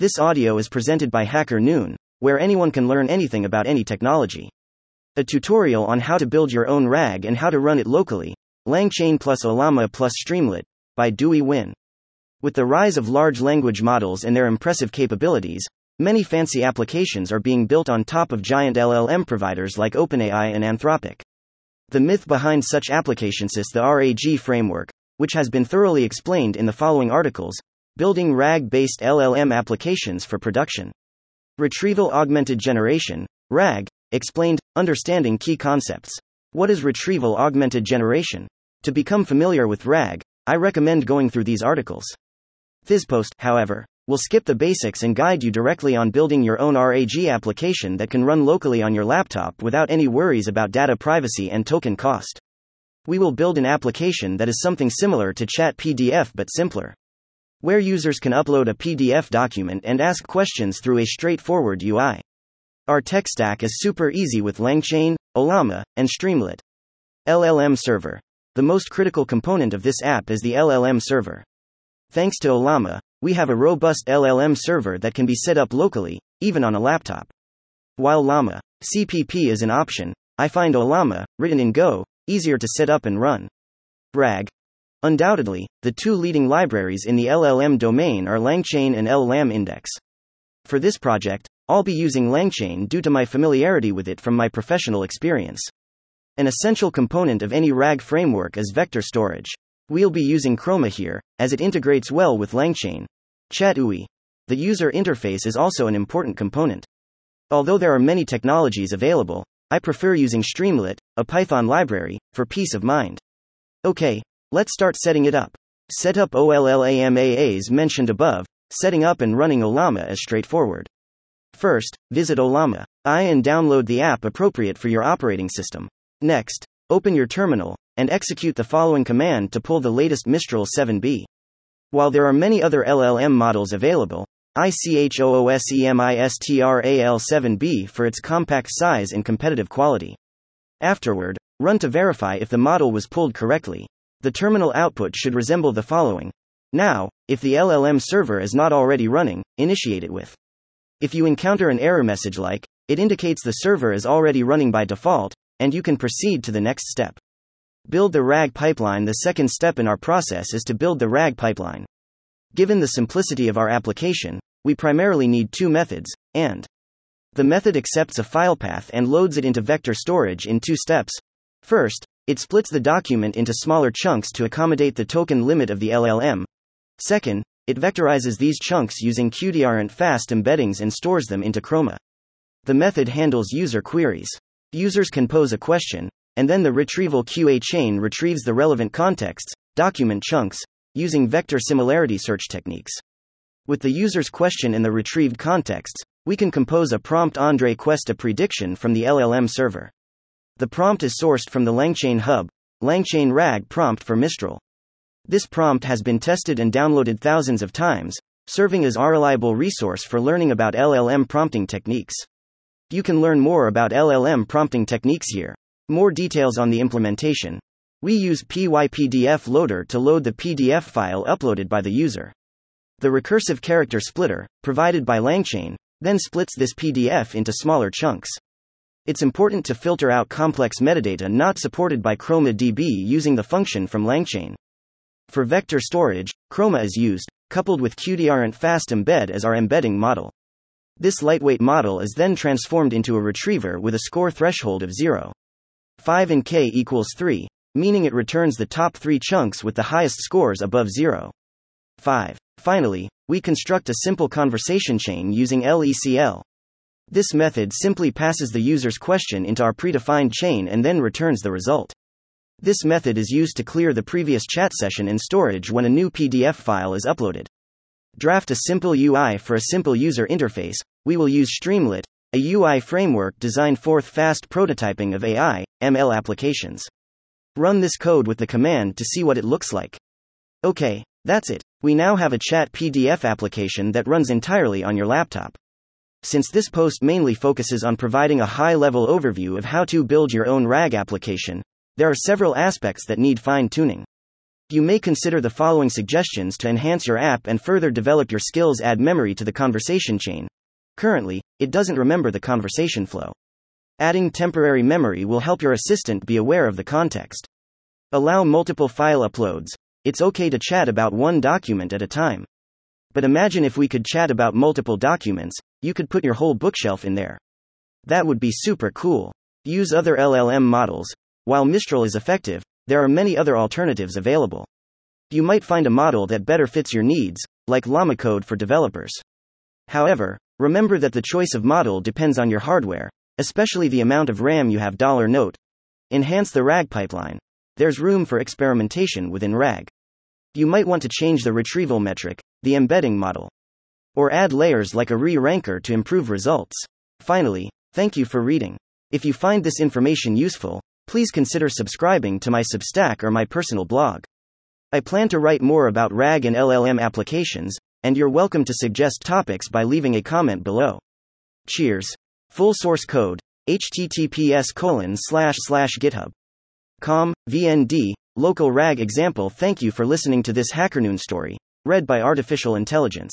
This audio is presented by Hacker Noon, where anyone can learn anything about any technology. A tutorial on how to build your own RAG and how to run it locally. LangChain plus Ollama plus Streamlit by Dewey Nguyen. With the rise of large language models and their impressive capabilities, many fancy applications are being built on top of giant LLM providers like OpenAI and Anthropic. The myth behind such applications is the RAG framework, which has been thoroughly explained in the following articles Building RAG based LLM applications for production. Retrieval Augmented Generation, RAG, explained, understanding key concepts. What is retrieval augmented generation? To become familiar with RAG, I recommend going through these articles. Physpost, however, will skip the basics and guide you directly on building your own RAG application that can run locally on your laptop without any worries about data privacy and token cost. We will build an application that is something similar to ChatPDF but simpler where users can upload a PDF document and ask questions through a straightforward UI. Our tech stack is super easy with LangChain, Ollama, and Streamlit. LLM Server. The most critical component of this app is the LLM server. Thanks to Ollama, we have a robust LLM server that can be set up locally, even on a laptop. While Llama CPP is an option, I find Ollama, written in Go, easier to set up and run. RAG Undoubtedly, the two leading libraries in the LLM domain are LangChain and LlamaIndex. For this project, I'll be using LangChain due to my familiarity with it from my professional experience. An essential component of any RAG framework is vector storage. We'll be using Chroma here, as it integrates well with LangChain. Chat UI. The user interface is also an important component. Although there are many technologies available, I prefer using Streamlit, a Python library, for peace of mind. Okay, Let's start setting it up. Set up Ollama As mentioned above, setting up and running Ollama is straightforward. First, visit Ollama. I and download the app appropriate for your operating system. Next, open your terminal and execute the following command to pull the latest Mistral 7b. While there are many other LLM models available, ICHOOSEMISTRAL 7b for its compact size and competitive quality. Afterward, run to verify if the model was pulled correctly. The terminal output should resemble the following. Now, if the LLM server is not already running, initiate it with. If you encounter an error message like, it indicates the server is already running by default, and you can proceed to the next step. Build the RAG pipeline. The second step in our process is to build the RAG pipeline. Given the simplicity of our application, we primarily need two methods, and the method accepts a file path and loads it into vector storage in two steps. First, it splits the document into smaller chunks to accommodate the token limit of the LLM. Second, it vectorizes these chunks using Qdrant fast embeddings and stores them into Chroma. The method handles user queries. Users can pose a question, and then the retrieval QA chain retrieves the relevant contexts, document chunks, using vector similarity search techniques. With the user's question in the retrieved contexts, we can compose a prompt Andre Quest a prediction from the LLM server. The prompt is sourced from the LangChain Hub, LangChain RAG prompt for Mistral. This prompt has been tested and downloaded thousands of times, serving as a reliable resource for learning about LLM prompting techniques. You can learn more about LLM prompting techniques here. More details on the implementation. We use PyPDF loader to load the PDF file uploaded by the user. The recursive character splitter, provided by LangChain, then splits this PDF into smaller chunks. It's important to filter out complex metadata not supported by Chroma DB using the function from LangChain. For vector storage, Chroma is used, coupled with Qdrant fast embed as our embedding model. This lightweight model is then transformed into a retriever with a score threshold of 0. 5 and k equals 3, meaning it returns the top three chunks with the highest scores above 0. 5. Finally, we construct a simple conversation chain using LCEL. This method simply passes the user's question into our predefined chain and then returns the result. This method is used to clear the previous chat session in storage when a new PDF file is uploaded. Draft a simple UI for a simple user interface. We will use Streamlit, a UI framework designed for fast prototyping of AI, ML applications. Run this code with the command to see what it looks like. Okay, that's it. We now have a chat PDF application that runs entirely on your laptop. Since this post mainly focuses on providing a high level overview of how to build your own RAG application, there are several aspects that need fine tuning. You may consider the following suggestions to enhance your app and further develop your skills add memory to the conversation chain. Currently, it doesn't remember the conversation flow. Adding temporary memory will help your assistant be aware of the context. Allow multiple file uploads. It's okay to chat about one document at a time. But imagine if we could chat about multiple documents, you could put your whole bookshelf in there. That would be super cool. Use other LLM models. While Mistral is effective, there are many other alternatives available. You might find a model that better fits your needs, like Llama Code for developers. However, remember that the choice of model depends on your hardware, especially the amount of RAM you have. Dollar Note. Enhance the RAG pipeline. There's room for experimentation within RAG. You might want to change the retrieval metric, the embedding model, or add layers like a re ranker to improve results. Finally, thank you for reading. If you find this information useful, please consider subscribing to my Substack or my personal blog. I plan to write more about RAG and LLM applications, and you're welcome to suggest topics by leaving a comment below. Cheers. Full source code https colon slash slash github com vnd local rag example thank you for listening to this hackernoon story read by artificial intelligence